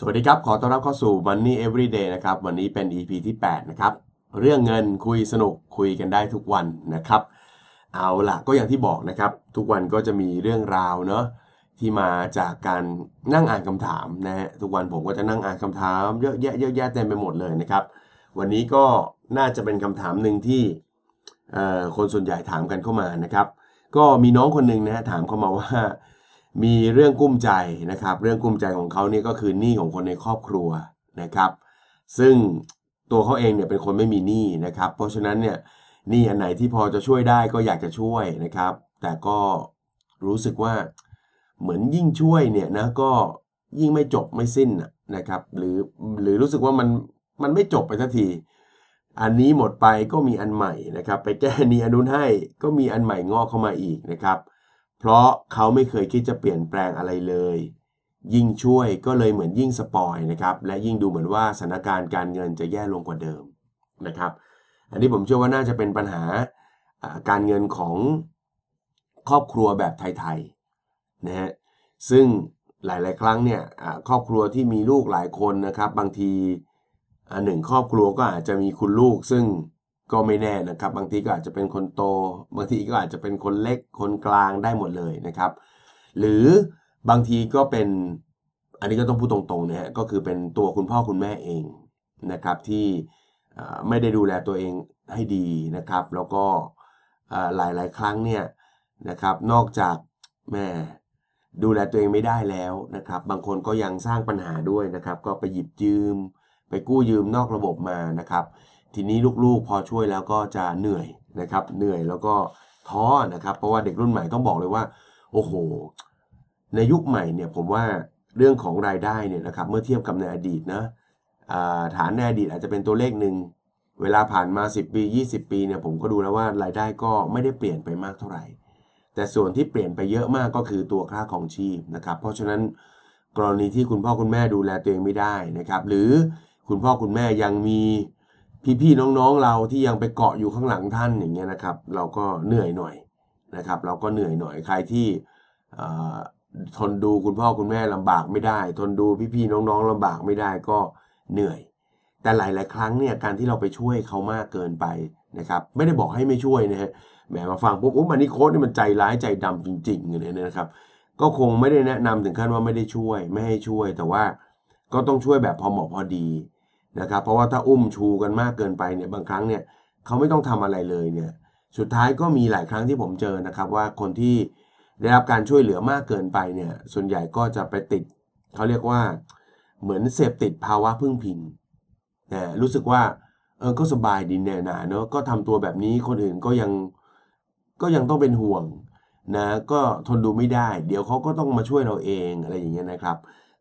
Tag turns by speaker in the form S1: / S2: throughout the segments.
S1: สวัสดีครับ ขอต้อนรับเข้าสู่ Money Everyday นะครับ วันนี้เป็น EP ที่ 8 นะครับ เรื่องเงินคุยสนุกคุยกันได้ทุกวันนะครับ เอาล่ะก็อย่างที่บอกนะครับ ทุกวันก็จะมีเรื่องราวเนาะที่มาจากการนั่งอ่านคำถามนะฮะทุกวันผมก็จะนั่งอ่านคำถามเยอะแยะเยอะแยะเต็มไปหมดเลยนะครับ วันนี้ก็น่าจะเป็นคำถามหนึ่งที่คนส่วนใหญ่ถามกันเข้ามานะครับ ก็มีน้องคนหนึ่งนะฮะถามเข้ามาว่า มีเรื่องกุ้มใจนะครับ เรื่องกุ้มใจของเขาเนี่ยก็คือหนี้ของคนในครอบครัวนะครับ ซึ่งตัวเขาเองเนี่ยเป็นคนไม่มีหนี้นะครับ เพราะฉะนั้นเนี่ยหนี้อันไหนที่พอจะช่วยได้ก็อยากจะช่วยนะครับ แต่ก็รู้สึกว่าเหมือนยิ่งช่วยเนี่ยนะก็ยิ่งไม่จบไม่สิ้นนะนะครับ หรือหรือรู้สึกว่ามันมันไม่จบไปสักที อันนี้หมดไปก็มีอันใหม่นะครับ ไปแก้หนี้อันนู้นให้ก็มีอันใหม่งอกเข้ามาอีกนะครับ เพราะเขาไม่เคยคิดจะเปลี่ยนแปลงอะไรเลย ยิ่งช่วยก็เลยเหมือนยิ่งสปอยนะครับ และยิ่งดูเหมือนว่าสถานการณ์การเงินจะแย่ลงกว่าเดิมนะครับ อันนี้ผมเชื่อว่าน่าจะเป็นปัญหาการเงินของครอบครัวแบบไทยๆนะฮะซึ่งหลาย ๆ ครั้งเนี่ยครอบครัวที่มีลูกหลายคนนะครับ บางทีหนึ่งครอบครัวก็อาจจะมีคุณลูกซึ่ง ก็ไม่แน่นะครับ บางทีก็อาจจะเป็นคนโต บางทีก็อาจจะเป็นคนเล็กคนกลางได้หมดเลยนะครับ หรือบางทีก็เป็นอันนี้ก็ต้องพูดตรงๆนะฮะก็คือเป็นตัวคุณพ่อคุณแม่เองนะครับที่ไม่ได้ดูแลตัวเองให้ดีนะครับ แล้วก็หลายๆ ครั้งเนี่ยนะครับ นอกจากแม่ดูแลตัวเองไม่ได้แล้วนะครับ บางคนก็ยังสร้างปัญหาด้วยนะครับ ก็ไปหยิบยืม ไปกู้ยืมนอกระบบมานะครับ ทีนี้ลูกๆ พอช่วยแล้วก็จะเหนื่อยนะครับ เหนื่อยแล้วก็ท้อนะครับ เพราะว่าเด็กรุ่นใหม่ต้องบอกเลยว่า โอ้โห ในยุคใหม่เนี่ยผมว่าเรื่องของรายได้เนี่ยนะครับ เมื่อเทียบกับในอดีตนะฐานในอดีตอาจจะเป็นตัวเลขหนึ่งเวลาผ่านมา 10 ปี 20 ปีเนี่ยผมก็ดูแล้วว่ารายได้ก็ไม่ได้เปลี่ยนไปมากเท่าไหร่ แต่ส่วนที่เปลี่ยนไปเยอะมากก็คือตัวค่าของชีพนะครับ เพราะฉะนั้นกรณีที่คุณพ่อคุณแม่ดูแลตัวเองไม่ได้นะครับ หรือคุณพ่อคุณแม่ยังมี พี่ๆน้องๆเราที่ยังไปเกาะอยู่ข้างหลังท่านอย่างเงี้ยนะครับ เราก็เหนื่อยหน่อยนะครับ เราก็เหนื่อยหน่อยใครที่ทนดูคุณพ่อคุณแม่ลำบากไม่ได้ ทนดูพี่ๆน้องๆลำบากไม่ได้ก็เหนื่อย แต่หลาย ๆ ครั้งเนี่ยการที่เราไปช่วยเขามากเกินไปนะครับ ไม่ได้บอกให้ไม่ช่วยนะฮะแหมมาฟังปุ๊บอุ๊ยมันนี่โค้ดนี่มันใจร้ายใจดำจริงๆเนี่ยนะครับ ก็คงไม่ได้แนะนำถึงขั้นว่าไม่ได้ช่วย ไม่ให้ช่วยแต่ว่าก็ต้องช่วยแบบพอเหมาะพอดี นะครับ เพราะว่าถ้าอุ้มชูกันมากเกินไปเนี่ยบางครั้งเนี่ยเขาไม่ต้องทำอะไรเลยเนี่ยสุดท้ายก็มีหลายครั้งที่ผมเจอนะครับว่าคนที่ได้รับการช่วยเหลือมากเกินไปเนี่ยส่วนใหญ่ก็จะไปติดเขาเรียกว่าเหมือนเสพติดภาวะพึ่งพิงนะรู้สึกว่าเออก็สบายดีแน่นาเนอะก็ทำตัวแบบนี้คนอื่นก็ยังก็ยังต้องเป็นห่วงนะก็ทนดูไม่ได้ เดี๋ยวเขาก็ต้องมาช่วยเราเองอะไรอย่างเงี้ยนะครับ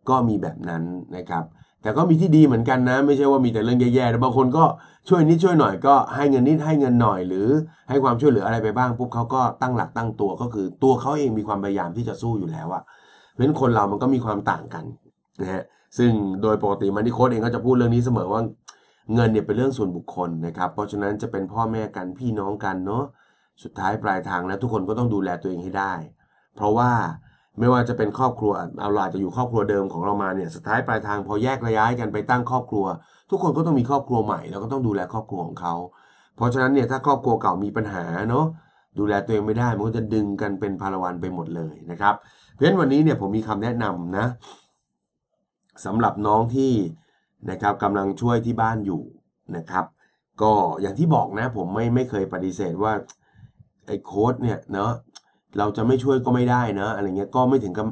S1: ก็มีแบบนั้นนะครับ แต่ก็มีที่ดีเหมือนกันนะ ไม่ใช่ว่ามีแต่เรื่องแย่ๆแต่บางคนก็ช่วยนิดช่วยหน่อยก็ให้เงินนิดให้เงินหน่อย หรือให้ความช่วยเหลืออะไรไปบ้างปุ๊บเขาก็ตั้งหลักตั้งตัวก็คือ ตัวเขาเองมีความพยายามที่จะสู้อยู่แล้วอะเพราะฉะนั้นคนเรามันก็มีความต่างกันนะฮะซึ่งโดยปกติมันนี่โค้ดเองก็จะพูดเรื่องนี้เสมอว่าเงินเนี่ยเป็นเรื่องส่วนบุคคลนะครับ เพราะฉะนั้นจะเป็นพ่อแม่กันพี่น้องกันเนาะสุดท้ายปลายทางแล้วทุกคนก็ต้องดูแลตัวเองให้ได้ เพราะว่า ไม่ว่าจะเป็นครอบครัวเอาเราจะอยู่ครอบครัวเดิมของเรามาเนี่ยสุดท้ายปลายทางพอแยกระย้ายกันไปตั้งครอบครัว ทุกคนก็ต้องมีครอบครัวใหม่แล้วก็ต้องดูแลครอบครัวของเขา เพราะฉะนั้นเนี่ยถ้าครอบครัวเก่ามีปัญหาเนาะดูแลตัวเองไม่ได้มันก็จะดึงกันเป็นพาราวันไปหมดเลยนะครับ เพราะฉะนั้นวันนี้เนี่ยผมมีคำแนะนำนะสำหรับน้องที่นะครับกำลังช่วยที่บ้านอยู่นะครับ ก็อย่างที่บอกนะผมไม่ไม่เคยปฏิเสธว่าไอ้โค้ดเนี่ยเนาะ เราจะไม่ช่วยก็ไม่ได้นะอะไรเงี้ยก็ไม่ถึงกับ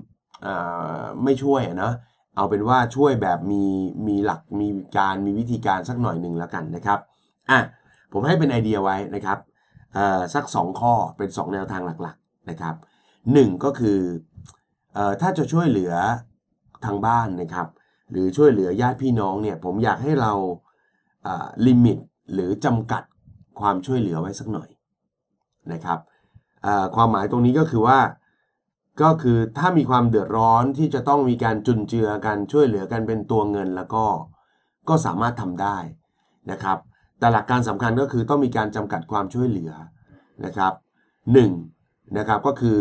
S1: ไม่ช่วยนะเอาเป็นว่าช่วยแบบมีมีหลักมีการมีวิธีการสักหน่อยหนึ่งแล้วกันนะครับอะผมให้เป็นไอเดียไว้นะครับสัก 2 ข้อเป็น 2 แนวทางหลักๆนะครับหนึ่งก็คืออถ้าจะช่วยเหลือทางบ้านนะครับ หรือช่วยเหลือญาติพี่น้องเนี่ยผมอยากให้เราลิมิตหรือจำกัดความช่วยเหลือไว้สักหน่อยนะครับ ความหมายตรงนี้ก็คือว่า ก็คือถ้ามีความเดือดร้อนที่จะต้องมีการจุนเจือกันช่วยเหลือกันเป็นตัวเงินแล้วก็ก็สามารถทำได้นะครับ แต่หลักการสำคัญก็คือต้องมีการจำกัดความช่วยเหลือนะครับหนึ่งนะครับก็คือ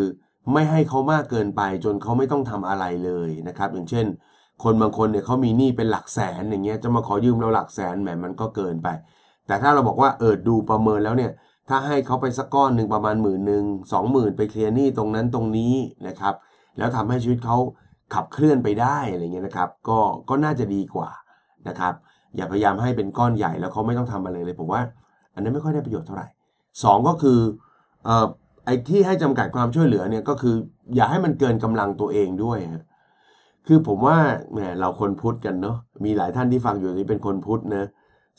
S1: ไม่ให้เขามากเกินไปจนเขาไม่ต้องทำอะไรเลยนะครับ อย่างเช่น คนบางคนเนี่ยเขามีหนี้เป็นหลักแสนอย่างเงี้ยจะมาขอยืมเราหลักแสนแหมมันก็เกินไป แต่ถ้าเราบอกว่าเออดูประเมินแล้วเนี่ย ถ้าให้เขาไปสักก้อนหนึ่งประมาณหมื่นหนึ่งสองหมื่นไปเคลียร์หนี้ตรงนั้นตรงนี้นะครับ แล้วทำให้ชีวิตเขาขับเคลื่อนไปได้อะไรเงี้ยนะครับ ก็ก็น่าจะดีกว่านะครับ อย่าพยายามให้เป็นก้อนใหญ่แล้วเขาไม่ต้องทำอะไรเลยผมว่า อันนั้นไม่ค่อยได้ประโยชน์เท่าไหร่สองก็คือเอ่อไอ้ที่ให้จำกัดความช่วยเหลือเนี่ยก็คือ อย่าให้มันเกินกำลังตัวเองด้วยฮะคือผมว่าแหมเราคนพุทธกันเนาะมีหลายท่านที่ฟังอยู่นี้เป็นคนพุทธนะ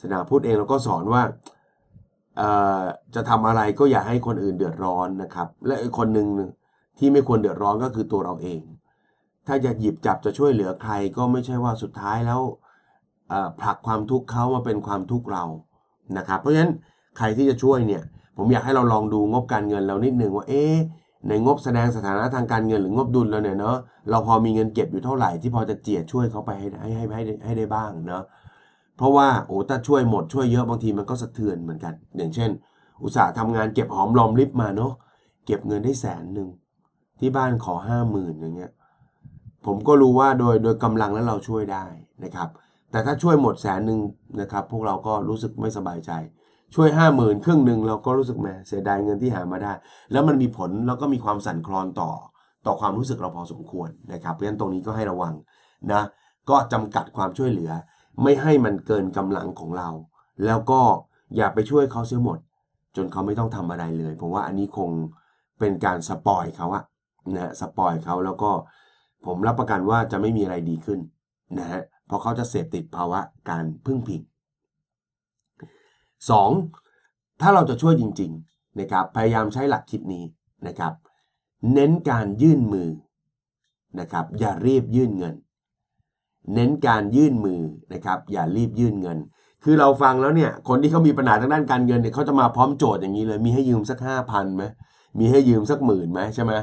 S1: ศาสนาพุทธเองเราก็สอนว่า จะทำอะไรก็อย่าให้คนอื่นเดือดร้อนนะครับ และคนหนึ่งที่ไม่ควรเดือดร้อนก็คือตัวเราเอง ถ้าจะหยิบจับจะช่วยเหลือใครก็ไม่ใช่ว่าสุดท้ายแล้วผลักความทุกข์เขามาเป็นความทุกข์เรานะครับ เพราะฉะนั้นใครที่จะช่วยเนี่ย ผมอยากให้เราลองดูงบการเงินเรานิดหนึ่งว่าเอ๊ะในงบแสดงสถานะทางการเงินหรืองบดุลเราเนี่ยเนาะเราพอมีเงินเก็บอยู่เท่าไหร่ที่พอจะเจียดช่วยเขาไปให้ให้ให้ให้ให้ได้บ้างเนาะ เพราะว่าโอ้ถ้าช่วยหมดช่วยเยอะบางทีมันก็สะเทือนเหมือนกัน อย่างเช่น อุตสาห์ทำงานเก็บหอมรอมริบมาเนาะเก็บเงินได้แสนหนึ่งที่บ้านขอห้าหมื่นอย่างเงี้ยผมก็รู้ว่าโดยโดยกำลังแล้วเราช่วยได้นะครับ แต่ถ้าช่วยหมดแสนหนึ่งนะครับ พวกเราก็รู้สึกไม่สบายใจ ช่วยห้าหมื่นครึ่งหนึ่งเราก็รู้สึกแหมเสียดายเงินที่หามาได้ แล้วมันมีผลแล้วก็มีความสั่นคลอนต่อ ต่อความรู้สึกเราพอสมควรนะครับเพราะฉะนั้นตรงนี้ก็ให้ระวังนะก็จำกัดความช่วยเหลือ ไม่ให้มันเกินกำลังของเรา แล้วก็อย่าไปช่วยเขาเสียหมด จนเขาไม่ต้องทำอะไรเลยผมว่าอันนี้คงเป็นการสปอยเขาอะนะฮะสปอยเขาแล้วก็ผมรับประกันว่าจะไม่มีอะไรดีขึ้นนะฮะเพราะเขาจะเสพติดภาวะการพึ่งพิง 2. ถ้าเราจะช่วยจริงๆนะครับพยายามใช้หลักคิดนี้นะครับ เน้นการยื่นมือนะครับอย่ารีบยื่นเงิน เน้นการยื่นมือนะครับ อย่ารีบยื่นเงิน คือเราฟังแล้วเนี่ย คนที่เขามีปัญหาทางด้านการเงินเนี่ยเขาจะมาพร้อมโจทย์อย่างนี้เลย มีให้ยืมสักห้าพันไหมมีให้ยืมสักหมื่นไหมใช่ไหม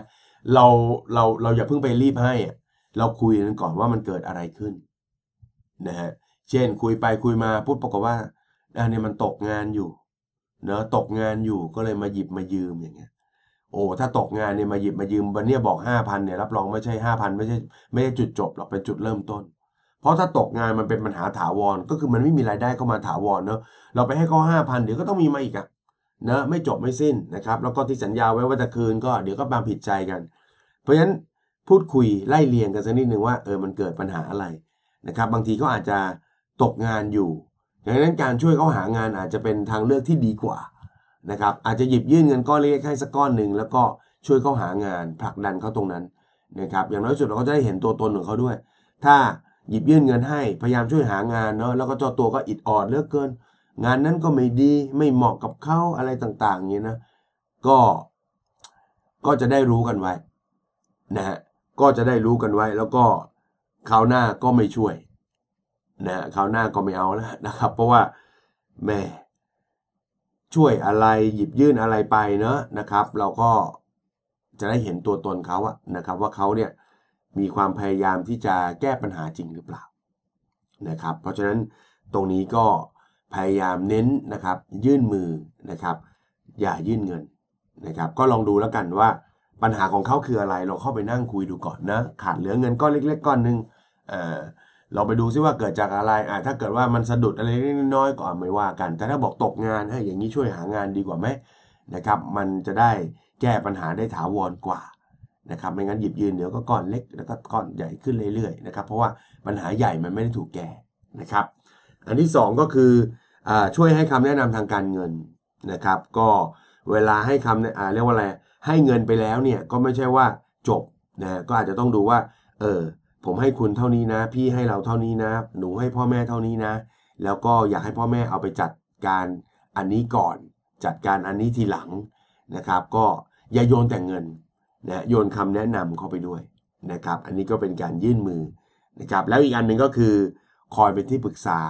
S1: เราเราเราอย่าเพิ่งไปรีบให้อะเราคุยกันก่อนว่ามันเกิดอะไรขึ้นนะฮะเช่นคุยไปคุยมาพูดปรากฏว่าอ่าเนี่ยมันตกงานอยู่เนอะตกงานอยู่ก็เลยมาหยิบมายืมอย่างเงี้ยโอ้ถ้าตกงานเนี่ยมาหยิบมายืมวันเนี้ยบอกห้าพันเนี่ยรับรองไม่ใช่ห้าพันไม่ใช่ไม่ใช่จุดจบหรอกเป็นจุดเริ่มต้น เพราะถ้าตกงานมันเป็นปัญหาถาวร ก็คือมันไม่มีรายได้เข้ามาถาวรเนอะเราไปให้เขาห้าพันเดี๋ยวก็ต้องมีมาอีกอะเนอะไม่จบไม่สิ้นนะครับ แล้วก็ที่สัญญาไว้ว่าจะคืนก็เดี๋ยวก็มาผิดใจกัน เพราะฉะนั้นพูดคุยไล่เรียงกันสักนิดหนึ่งว่าเออมันเกิดปัญหาอะไรนะครับ บางทีก็อาจจะตกงานอยู่ดังนั้นการช่วยเขาหางานอาจจะเป็นทางเลือกที่ดีกว่านะครับอาจจะหยิบยื่นเงินก้อนเล็กให้สักก้อนหนึ่งแล้วก็ช่วยเขาหางานผลักดันเขาตรงนั้นนะครับอย่างน้อยสุดเราก็จะได้เห็นตัวตนของเขาด้วย ถ้า หยิบยื่นเงินให้พยายามช่วยหางานเนาะแล้วก็เจ้าตัวก็อิดออดเลือกเกิน งานนั้นก็ไม่ดีไม่เหมาะกับเขาอะไรต่างๆอย่างนี้นะก็ก็จะได้รู้กันไว้นะฮะก็จะได้รู้กันไว้ แล้วก็คราวหน้าก็ไม่ช่วยนะฮะคราวหน้าก็ไม่เอาแล้วนะครับ เพราะว่าแม่ช่วยอะไรหยิบยื่นอะไรไปเนอะนะครับ เราก็จะได้เห็นตัวตนเขาอะนะครับ ว่าเขาเนี่ย มีความพยายามที่จะแก้ปัญหาจริงหรือเปล่านะครับ เพราะฉะนั้นตรงนี้ก็พยายามเน้นนะครับ ยื่นมือนะครับ อย่ายื่นเงินนะครับ ก็ลองดูแล้วกันว่าปัญหาของเขาคืออะไรเราเข้าไปนั่งคุยดูก่อนนะ ขาดเหลือเงินก้อนเล็ก ๆ ก้อนหนึ่งเออเราไปดูซิว่าเกิดจากอะไรอ่าถ้าเกิดว่ามันสะดุดอะไรเล็กน้อยๆก็ไม่ว่ากัน แต่ถ้าบอกตกงานให้อย่างนี้ช่วยหางานดีกว่าไหมนะครับ มันจะได้แก้ปัญหาได้ถาวรกว่า นะครับไม่งั้นหยิบยืนเดี๋ยวก็ก้อนเล็กแล้วก็ก้อนใหญ่ขึ้นเรื่อยๆนะครับเพราะว่าปัญหาใหญ่มันไม่ได้ถูกแก้นะครับ อันที่สองก็คืออช่วยให้คำแนะนำทางการเงินนะครับ ก็เวลาให้คำเรียกว่าอะไรให้เงินไปแล้วเนี่ยก็ไม่ใช่ว่าจบนะก็อาจจะต้องดูว่าเออผมให้คุณเท่านี้นะ พี่ให้เราเท่านี้นะ หนูให้พ่อแม่เท่านี้นะ แล้วก็อยากให้พ่อแม่เอาไปจัดการอันนี้ก่อน จัดการอันนี้ทีหลังนะครับ ก็อย่าโยนแต่เงิน นะโยนคำแนะนำเข้าไปด้วยนะครับ อันนี้ก็เป็นการยื่นมือนะครับแล้วอีกอันหนึ่งก็คือคอยเป็นที่ปรึกษา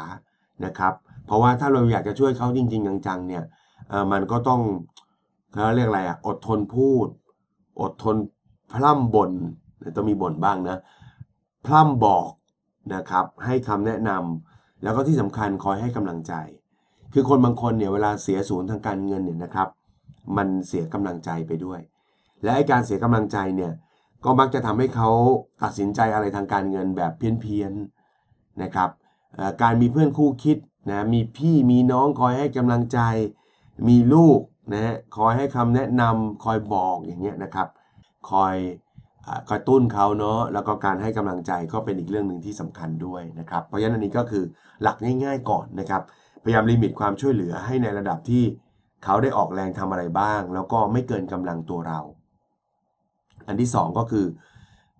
S1: นะครับเพราะว่าถ้าเราอยากจะช่วยเขาจริง ๆ จังๆเนี่ยมันก็ต้องเขาเรียกอะไรอะอดทนพูด อดทนพร่ำบน่นต้องมีบ่นบ้างนะพร่ำบอกนะครับให้คำแนะนำแล้วก็ที่สำคัญคอยให้กำลังใจ คือคนบางคนเนี่ยเวลาเสียศูนย์ทางการเงินเนี่ยนะครับ มันเสียกำลังใจไปด้วย และไอ้การเสียกำลังใจเนี่ยก็มักจะทำให้เขาตัดสินใจอะไรทางการเงินแบบเพี้ยนๆนะครับการมีเพื่อนคู่คิดนะมีพี่มีน้องคอยให้กำลังใจ มีลูกนะฮะคอยให้คำแนะนำคอยบอกอย่างเงี้ยนะครับ คอยอากระตุ้นเขาเนาะแล้วก็การให้กำลังใจก็เป็นอีกเรื่องหนึ่งที่สำคัญด้วยนะครับเพราะฉะนั้นอันนี้ก็คือหลักง่าย ๆ ก่อนนะครับพยายามลิมิตความช่วยเหลือให้ในระดับที่เขาได้ออกแรงทำอะไรบ้าง แล้วก็ไม่เกินกำลังตัวเรา อันที่สองก็คือ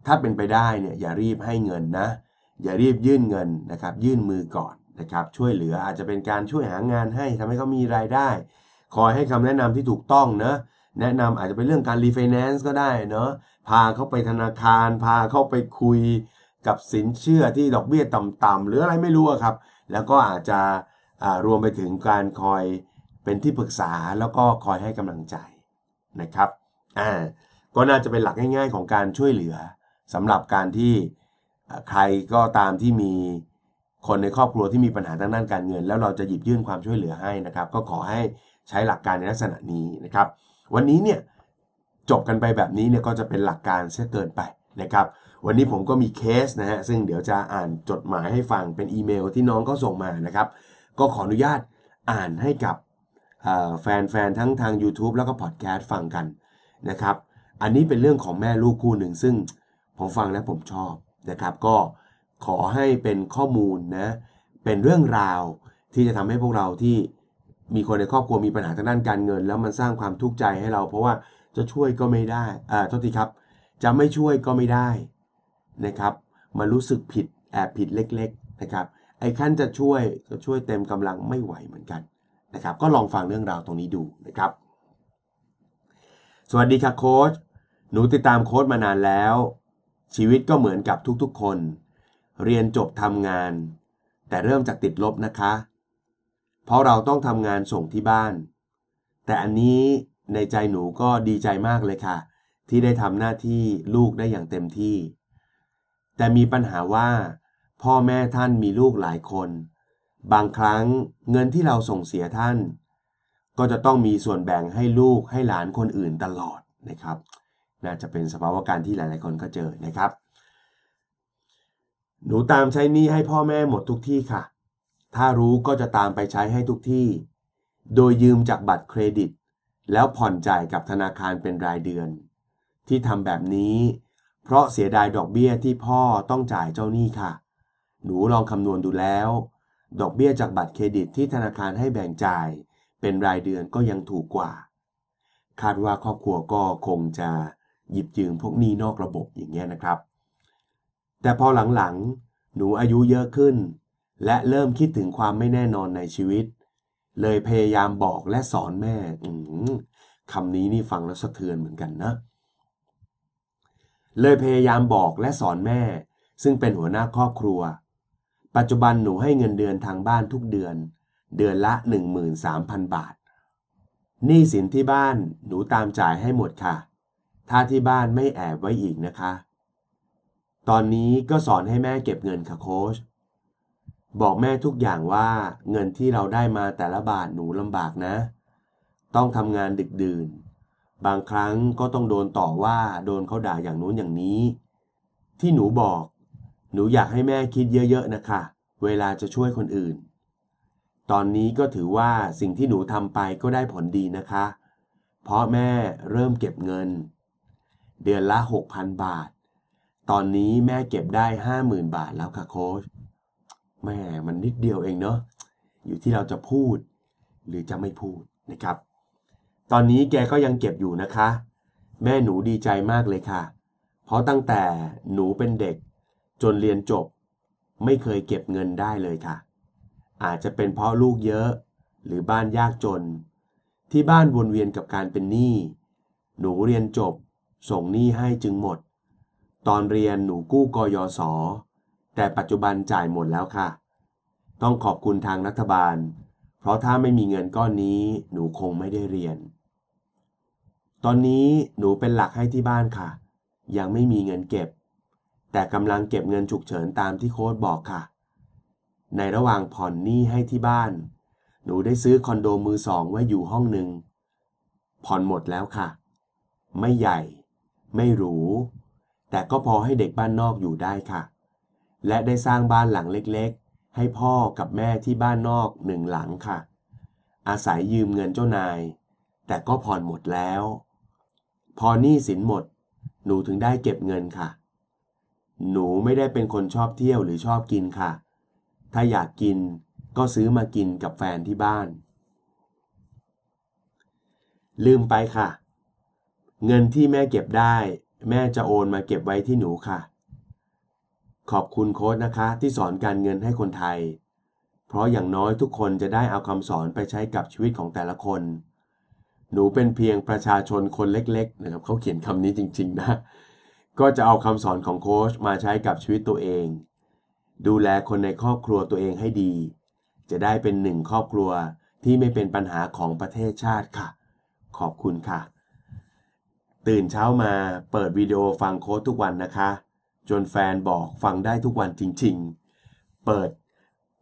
S1: ถ้าเป็นไปได้เนี่ยอย่ารีบให้เงินนะ อย่ารีบยื่นเงินนะครับ ยื่นมือก่อนนะครับช่วยเหลืออาจจะเป็นการช่วยหางานให้ทำให้เขามีรายได้ คอยให้คำแนะนำที่ถูกต้องนะแนะนำอาจจะเป็นเรื่องการรีไฟแนนซ์ก็ได้เนาะพาเขาไปธนาคาร พาเขาไปคุยกับสินเชื่อที่ดอกเบี้ยต่ำๆหรืออะไรไม่รู้ครับ แล้วก็อาจจะรวมไปถึงการคอยเป็นที่ปรึกษาแล้วก็คอยให้กำลังใจนะครับอ่า ก็น่าจะเป็นหลักง่าย ๆ ของการช่วยเหลือสำหรับการที่ใครก็ตามที่มีคนในครอบครัวที่มีปัญหาทางด้านการเงิน แล้วเราจะหยิบยื่นความช่วยเหลือให้นะครับ ก็ขอให้ใช้หลักการในลักษณะนี้นะครับ วันนี้เนี่ยจบกันไปแบบนี้เนี่ยก็จะเป็นหลักการเสียเกินไปนะครับ วันนี้ผมก็มีเคสนะฮะซึ่งเดี๋ยวจะอ่านจดหมายให้ฟังเป็นอีเมลที่น้องก็ส่งมานะครับ ก็ขออนุญาตอ่านให้กับแฟนๆทั้งทาง YouTube แล้วก็พอดแคสต์ฟังกันนะครับ อันนี้เป็นเรื่องของแม่ลูกคู่หนึ่งซึ่งผมฟังแล้วผมชอบนะครับ ก็ขอให้เป็นข้อมูลนะเป็นเรื่องราวที่จะทำให้พวกเราที่มีคนในครอบครัวมีปัญหาทางด้านการเงิน แล้วมันสร้างความทุกข์ใจให้เรา เพราะว่าจะช่วยก็ไม่ได้อ่าโทษทีครับ จะไม่ช่วยก็ไม่ได้นะครับมันรู้สึกผิดแอบผิดเล็ก ๆนะครับ ไอ้ขั้นจะช่วยจะช่วยเต็มกำลังไม่ไหวเหมือนกันนะครับ ก็ลองฟังเรื่องราวตรงนี้ดูนะครับ สวัสดีค่ะโค้ช หนูติดตามโค้ชมานานแล้ว ชีวิตก็เหมือนกับทุกๆคน เรียนจบทำงาน แต่เริ่มจากติดลบนะคะ เพราะเราต้องทำงานส่งที่บ้าน แต่อันนี้ในใจหนูก็ดีใจมากเลยค่ะ ที่ได้ทำหน้าที่ลูกได้อย่างเต็มที่ แต่มีปัญหาว่า พ่อแม่ท่านมีลูกหลายคน บางครั้งเงินที่เราส่งเสียท่าน ก็จะต้องมีส่วนแบ่งให้ลูกให้หลานคนอื่นตลอดนะครับ น่าจะเป็นสภาวะการที่หลาย ๆ คนก็เจอนะครับ หนูตามใช้หนี้ให้พ่อแม่หมดทุกที่ค่ะ ถ้ารู้ก็จะตามไปใช้ให้ทุกที่ โดยยืมจากบัตรเครดิต แล้วผ่อนจ่ายกับธนาคารเป็นรายเดือน ที่ทำแบบนี้ เพราะเสียดายดอกเบี้ยที่พ่อต้องจ่ายเจ้าหนี้ค่ะ หนูลองคำนวณดูแล้ว ดอกเบี้ยจากบัตรเครดิตที่ธนาคารให้แบ่งจ่าย เป็นรายเดือนก็ยังถูกกว่า คาดว่าครอบครัวก็คงจะ หยิบยืมพวกหนี้นอกระบบอย่างเงี้ยนะครับ แต่พอหลังๆ หนูอายุเยอะขึ้น และเริ่มคิดถึงความไม่แน่นอนในชีวิต เลยพยายามบอกและสอนแม่อืคำนี้นี่ฟังแล้วสะเทือนเหมือนกันนะ เลยพยายามบอกและสอนแม่ ซึ่งเป็นหัวหน้าครอบครัว ปัจจุบันหนูให้เงินเดือนทางบ้านทุกเดือน เดือนละ 13,000 บาทหนี้สินที่บ้านหนูตามจ่ายให้หมดค่ะ ถ้าที่บ้านไม่แอบไว้อีกนะคะ ตอนนี้ก็สอนให้แม่เก็บเงินค่ะโค้ช บอกแม่ทุกอย่างว่าเงินที่เราได้มาแต่ละบาทหนูลำบากนะ ต้องทำงานดึกดื่น บางครั้งก็ต้องโดนต่อว่าโดนเขาด่าอย่างนู้นอย่างนี้ ที่หนูบอก หนูอยากให้แม่คิดเยอะๆนะคะ เวลาจะช่วยคนอื่น ตอนนี้ก็ถือว่าสิ่งที่หนูทำไปก็ได้ผลดีนะคะ เพราะแม่เริ่มเก็บเงิน เดือนละ 6,000 บาท ตอนนี้แม่เก็บได้ 50,000 บาทแล้วค่ะโค้ชแม่มันนิดเดียวเองเนาะอยู่ที่เราจะพูด หรือจะไม่พูดนะครับ ตอนนี้แกก็ยังเก็บอยู่นะคะ แม่หนูดีใจมากเลยค่ะ เพราะตั้งแต่หนูเป็นเด็ก จนเรียนจบ ไม่เคยเก็บเงินได้เลยค่ะ อาจจะเป็นเพราะลูกเยอะ หรือบ้านยากจน ที่บ้านวนเวียนกับการเป็นหนี้หนูเรียนจบ ส่งหนี้ให้จึงหมด ตอนเรียนหนูกู้กยศแต่ปัจจุบันจ่ายหมดแล้วค่ะ ต้องขอบคุณทางรัฐบาล เพราะถ้าไม่มีเงินก้อนนี้หนูคงไม่ได้เรียน ตอนนี้หนูเป็นหลักให้ที่บ้านค่ะ ยังไม่มีเงินเก็บ แต่กำลังเก็บเงินฉุกเฉินตามที่โค้ดบอกค่ะ ในระหว่างผ่อนหนี้ให้ที่บ้าน หนูได้ซื้อคอนโดมือสองไว้อยู่ห้องหนึ่งผ่อนหมดแล้วค่ะ ไม่ใหญ่ ไม่หรู แต่ก็พอให้เด็กบ้านนอกอยู่ได้ค่ะ และได้สร้างบ้านหลังเล็กๆ ให้พ่อกับแม่ที่บ้านนอกหนึ่งหลังค่ะ อาศัยยืมเงินเจ้านาย แต่ก็ผ่อนหมดแล้ว พอหนี้สินหมด หนูถึงได้เก็บเงินค่ะ หนูไม่ได้เป็นคนชอบเที่ยวหรือชอบกินค่ะ ถ้าอยากกินก็ซื้อมากินกับแฟนที่บ้าน ลืมไปค่ะ เงินที่แม่เก็บได้ แม่จะโอนมาเก็บไว้ที่หนูค่ะ ขอบคุณโค้ดนะคะที่สอนการเงินให้คนไทย เพราะอย่างน้อยทุกคนจะได้เอาคำสอนไปใช้กับชีวิตของแต่ละคน หนูเป็นเพียงประชาชนคนเล็กๆนะครับเขาเขียนคำนี้จริงๆนะ ก็จะเอาคำสอนของโค้ชมาใช้กับชีวิตตัวเอง ดูแลคนในครอบครัวตัวเองให้ดี จะได้เป็นหนึ่งครอบครัวที่ไม่เป็นปัญหาของประเทศชาติค่ะ ขอบคุณค่ะ ตื่นเช้ามาเปิดวิดีโอฟังโค้ดทุกวันนะคะ จนแฟนบอกฟังได้ทุกวันจริงๆ เปิด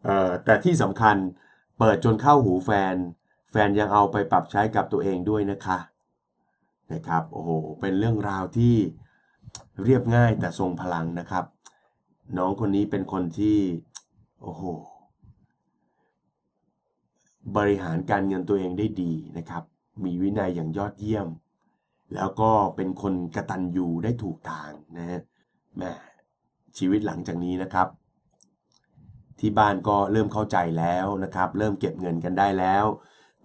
S1: เอ่อแต่ที่สำคัญเปิดจนเข้าหูแฟน แฟนยังเอาไปปรับใช้กับตัวเองด้วยนะคะนะครับโอ้โหเป็นเรื่องราวที่เรียบง่ายแต่ทรงพลังนะครับ น้องคนนี้เป็นคนที่โอ้โหบริหารการเงินตัวเองได้ดีนะครับ มีวินัยอย่างยอดเยี่ยม แล้วก็เป็นคนกระตันยูได้ถูกทางนะฮะแม่ชีวิตหลังจากนี้นะครับ ที่บ้านก็เริ่มเข้าใจแล้วนะครับ เริ่มเก็บเงินกันได้แล้ว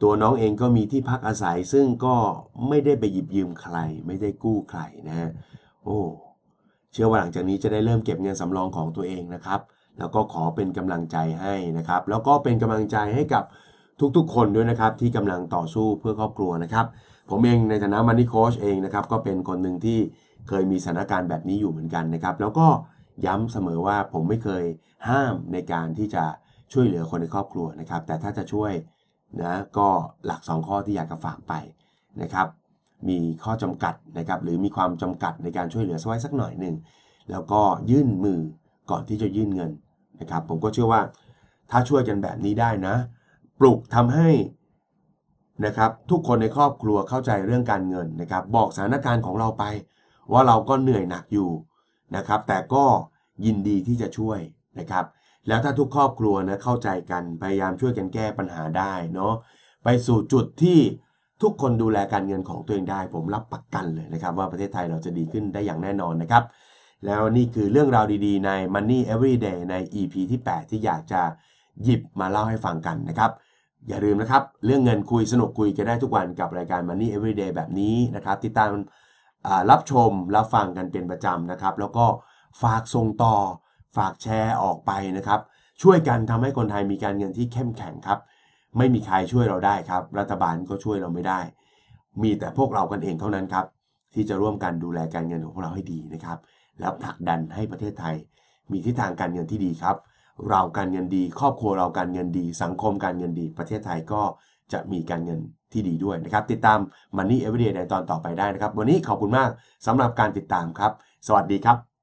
S1: ตัวน้องเองก็มีที่พักอาศัยซึ่งก็ไม่ได้ไปหยิบยืมใคร ไม่ได้กู้ใครนะฮะโอ้เชื่อว่าหลังจากนี้จะได้เริ่มเก็บเงินสำรองของตัวเองนะครับ แล้วก็ขอเป็นกำลังใจให้นะครับ แล้วก็เป็นกำลังใจให้กับทุกๆ คนด้วยนะครับที่กำลังต่อสู้เพื่อครอบครัวนะครับ ผมเองในฐานะมันนี่โค้ชเองนะครับ ก็เป็นคนหนึ่งที่เคยมีสถานการณ์แบบนี้อยู่เหมือนกันนะครับ แล้วก็ย้ำเสมอว่าผมไม่เคยห้ามในการที่จะช่วยเหลือคนในครอบครัวนะครับ แต่ถ้าจะช่วยนะก็หลัก 2 ข้อที่อยากจะฝากไปนะครับ มีข้อจำกัดนะครับ หรือมีความจำกัดในการช่วยเหลือสักไว้สักหน่อยหนึ่งแล้วก็ยื่นมือก่อนที่จะยื่นเงินนะครับ ผมก็เชื่อว่าถ้าช่วยกันแบบนี้ได้นะ ปลุกทำให้ นะครับทุกคนในครอบครัวเข้าใจเรื่องการเงินนะครับบอกสถานการณ์ของเราไป ว่าเราก็เหนื่อยหนักอยู่นะครับแต่ก็ยินดีที่จะช่วยนะครับแล้วถ้าทุกครอบครัวนะเข้าใจกันพยายามช่วยกันแก้ปัญหาได้เนาะไปสู่จุดที่ทุกคนดูแลการเงินของตัวเองได้ ผมรับประกันเลยนะครับ ว่าประเทศไทยเราจะดีขึ้นได้อย่างแน่นอนนะครับ แล้วนี่คือเรื่องราวดีๆ ใน Money Everyday ใน EP ที่ 8 ที่อยากจะหยิบมาเล่าให้ฟังกันนะครับ อย่าลืมนะครับ เรื่องเงินคุยสนุกคุยกันได้ทุกวันกับรายการ Money Everyday แบบนี้นะครับติดตามรับชมรับฟังกันเป็นประจำนะครับ แล้วก็ฝากส่งต่อ ฝากแชร์ออกไปนะครับ ช่วยกันทำให้คนไทยมีการเงินที่เข้มแข็งครับ ไม่มีใครช่วยเราได้ครับ รัฐบาลก็ช่วยเราไม่ได้ มีแต่พวกเรากันเองเท่านั้นครับ ที่จะร่วมกันดูแลการเงินของพวกเราให้ดีนะครับ แล้วผลักดันให้ประเทศไทย มีทิศทางการเงินที่ดีครับ เราการเงินดี ครอบครัวเราการเงินดี สังคมการเงินดี ประเทศไทยก็จะมีการเงินที่ดีด้วยนะครับ ติดตาม Money Everyday ในตอนต่อไปได้นะครับ วันนี้ขอบคุณมากสำหรับการติดตามครับ สวัสดีครับ